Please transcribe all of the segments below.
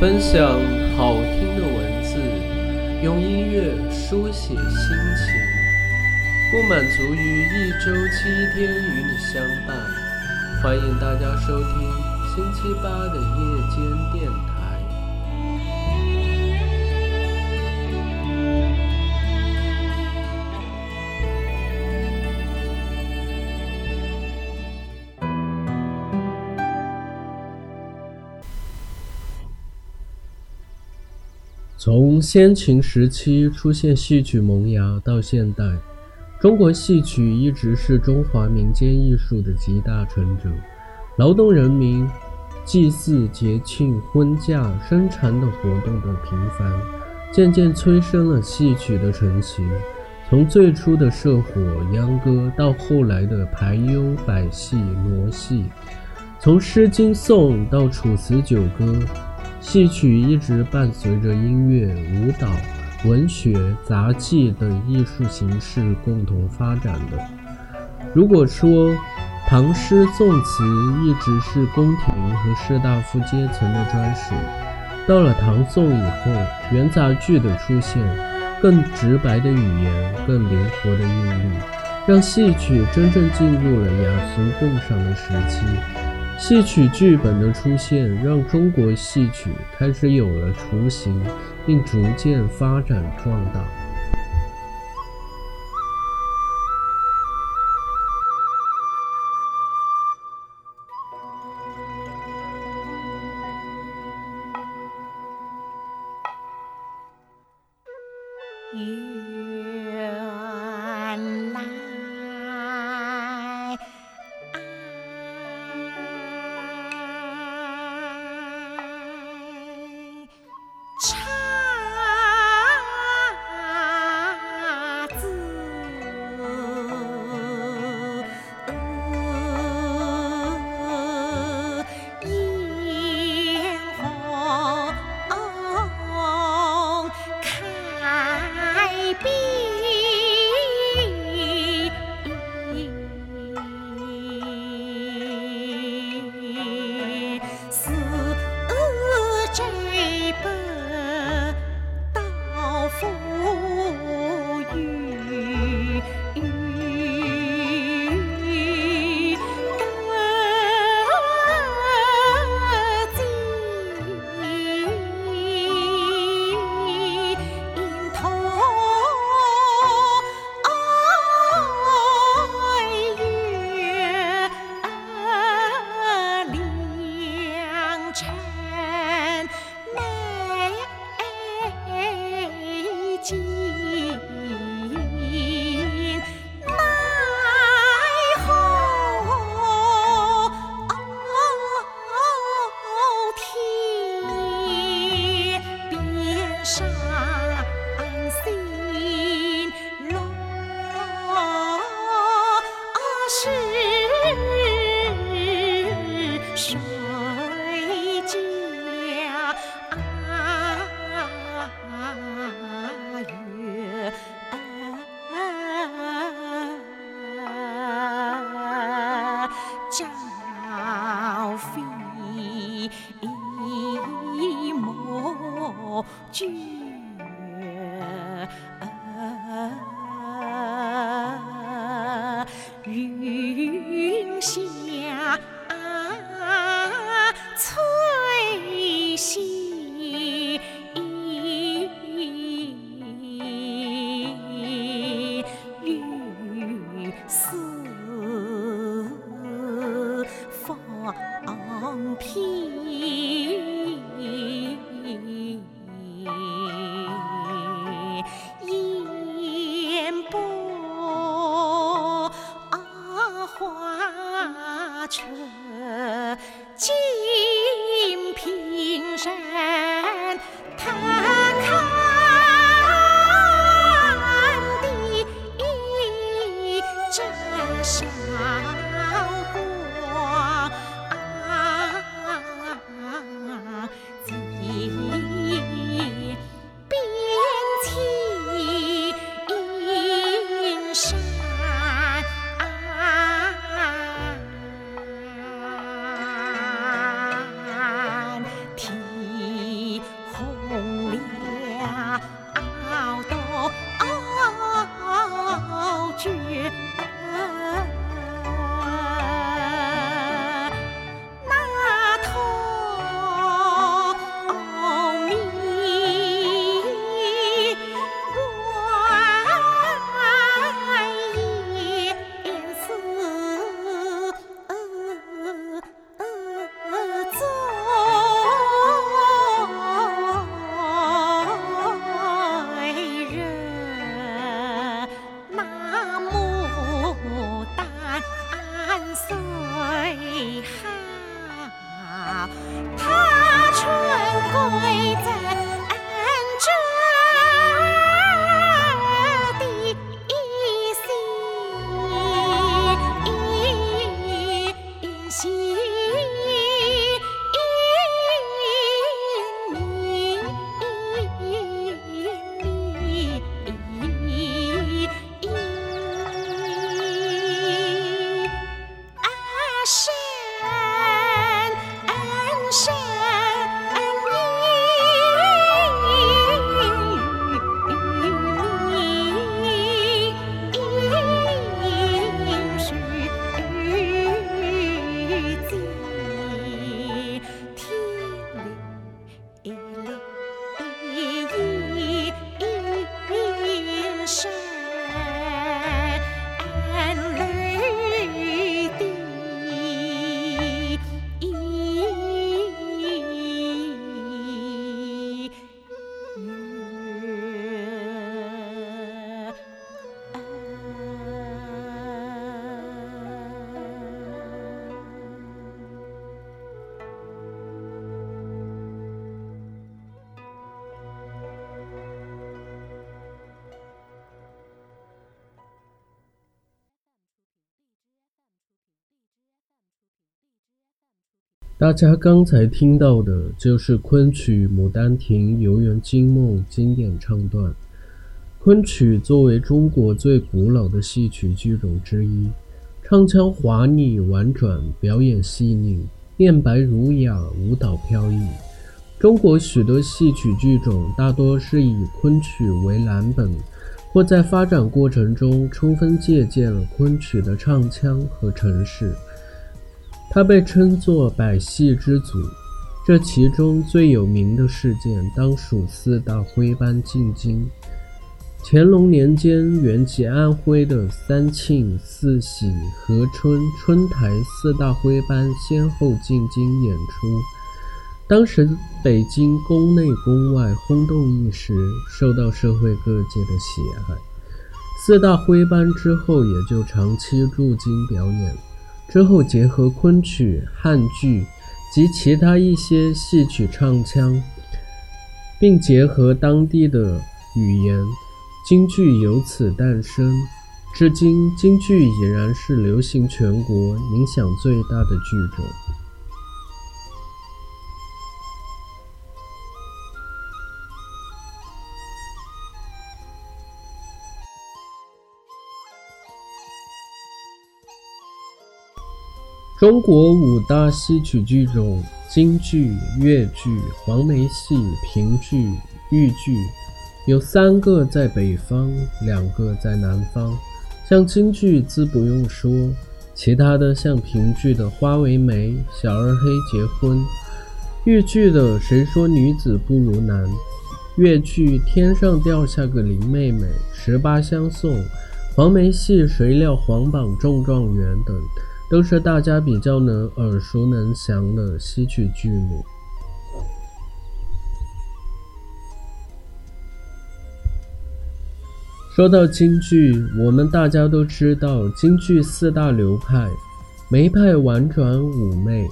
分享好听的文字，用音乐书写心情，不满足于一周七天与你相伴。欢迎大家收听星期八的夜间电台。从先秦时期出现戏曲萌芽到现代，中国戏曲一直是中华民间艺术的集大成者。劳动人民祭祀、节庆、婚嫁、生产等活动的频繁，渐渐催生了戏曲的成型。从最初的社火、秧歌，到后来的排忧、百戏、傩戏；从《诗经》颂到《楚辞》九歌。戏曲一直伴随着音乐、舞蹈、文学、杂技等艺术形式共同发展的。如果说唐诗宋词一直是宫廷和士大夫阶层的专属，到了唐宋以后，元杂剧的出现，更直白的语言、更灵活的韵律，让戏曲真正进入了雅俗共赏的时期。戏曲剧本的出现，让中国戏曲开始有了雏形，并逐渐发展壮大。Studios. 平山。大家刚才听到的就是昆曲《牡丹亭·游园惊梦》经典唱段。昆曲作为中国最古老的戏曲剧种之一，唱腔华丽婉转，表演细腻，念白儒雅，舞蹈飘逸。中国许多戏曲剧种大多是以昆曲为蓝本，或在发展过程中充分借鉴了昆曲的唱腔和程式。他被称作百戏之祖，这其中最有名的事件当属四大徽班进京。乾隆年间，原籍安徽的三庆、四喜、和春、春台四大徽班先后进京演出，当时北京宫内宫外轰动一时，受到社会各界的喜爱。四大徽班之后也就长期驻京表演。之后结合昆曲、汉剧及其他一些戏曲唱腔，并结合当地的语言，京剧由此诞生。至今，京剧已然是流行全国、影响最大的剧种。中国五大戏曲剧种：京剧、越剧、黄梅戏、评剧、豫剧，有三个在北方，两个在南方。像京剧自不用说，其他的像评剧的《花为媒》《小二黑结婚》，豫剧的《谁说女子不如男》，越剧《天上掉下个林妹妹》《十八相送》，黄梅戏《谁料皇榜中状元》等。都是大家比较能耳熟能详的戏曲剧目。说到京剧，我们大家都知道京剧四大流派：梅派婉转妩媚，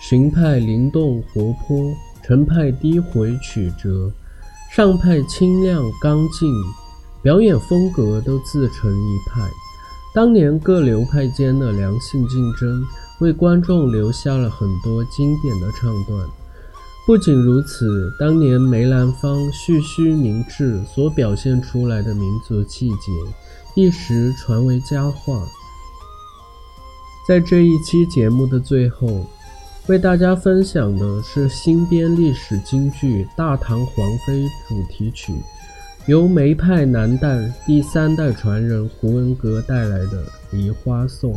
荀派灵动活泼，程派低回曲折，上派清亮刚劲，表演风格都自成一派。当年各流派间的良性竞争，为观众留下了很多经典的唱段。不仅如此，当年梅兰芳蓄须明志所表现出来的民族气节，一时传为佳话。在这一期节目的最后，为大家分享的是新编历史京剧《大唐皇妃》主题曲。由梅派南旦第三代传人胡文阁带来的《梨花颂》。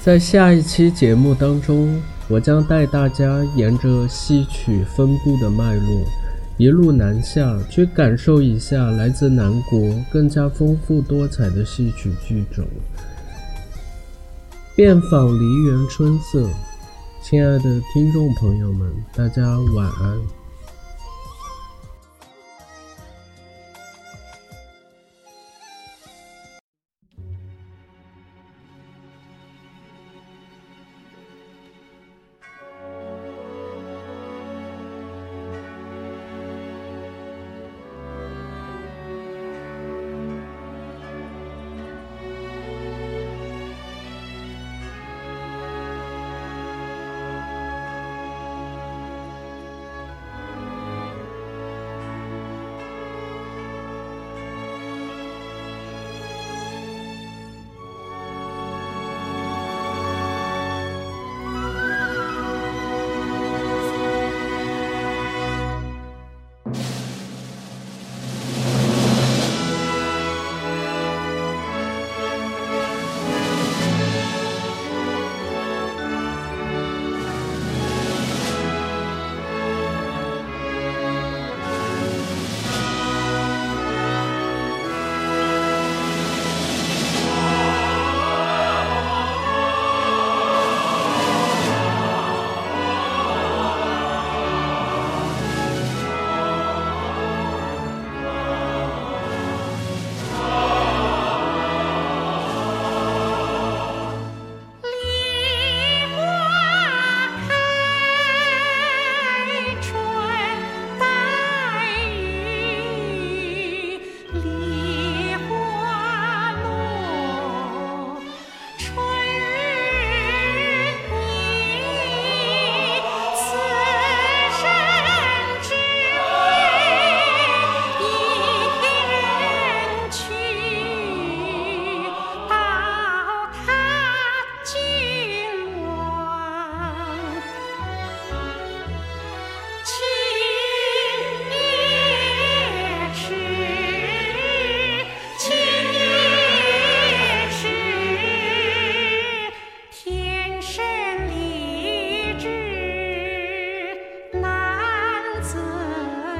在下一期节目当中，我将带大家沿着戏曲分布的脉络。一路南下，去感受一下来自南国更加丰富多彩的戏曲剧种，遍访梨园春色。亲爱的听众朋友们，大家晚安。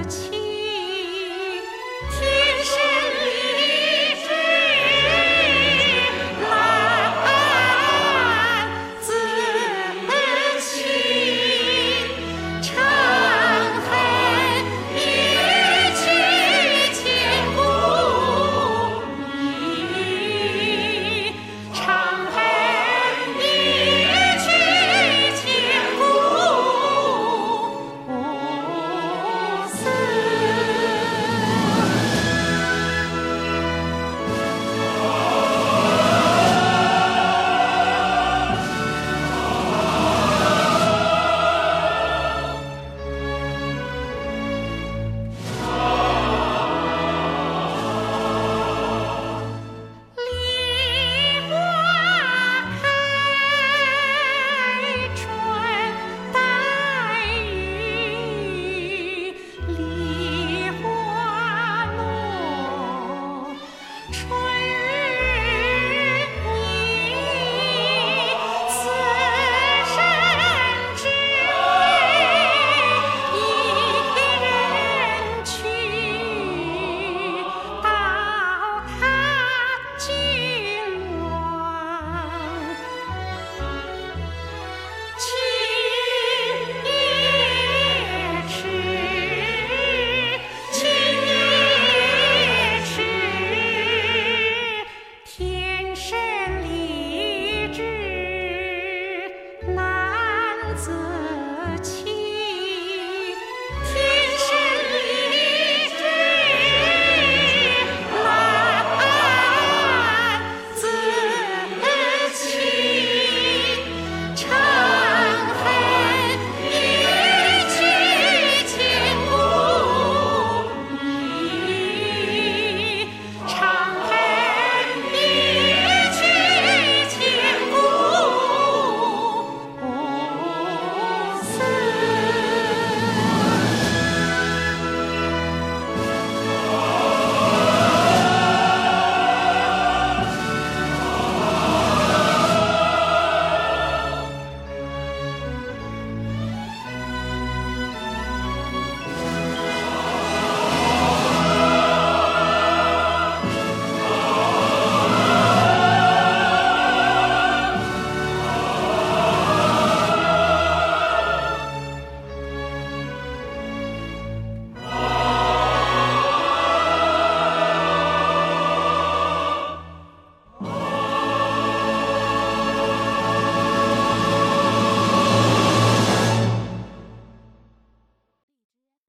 的情。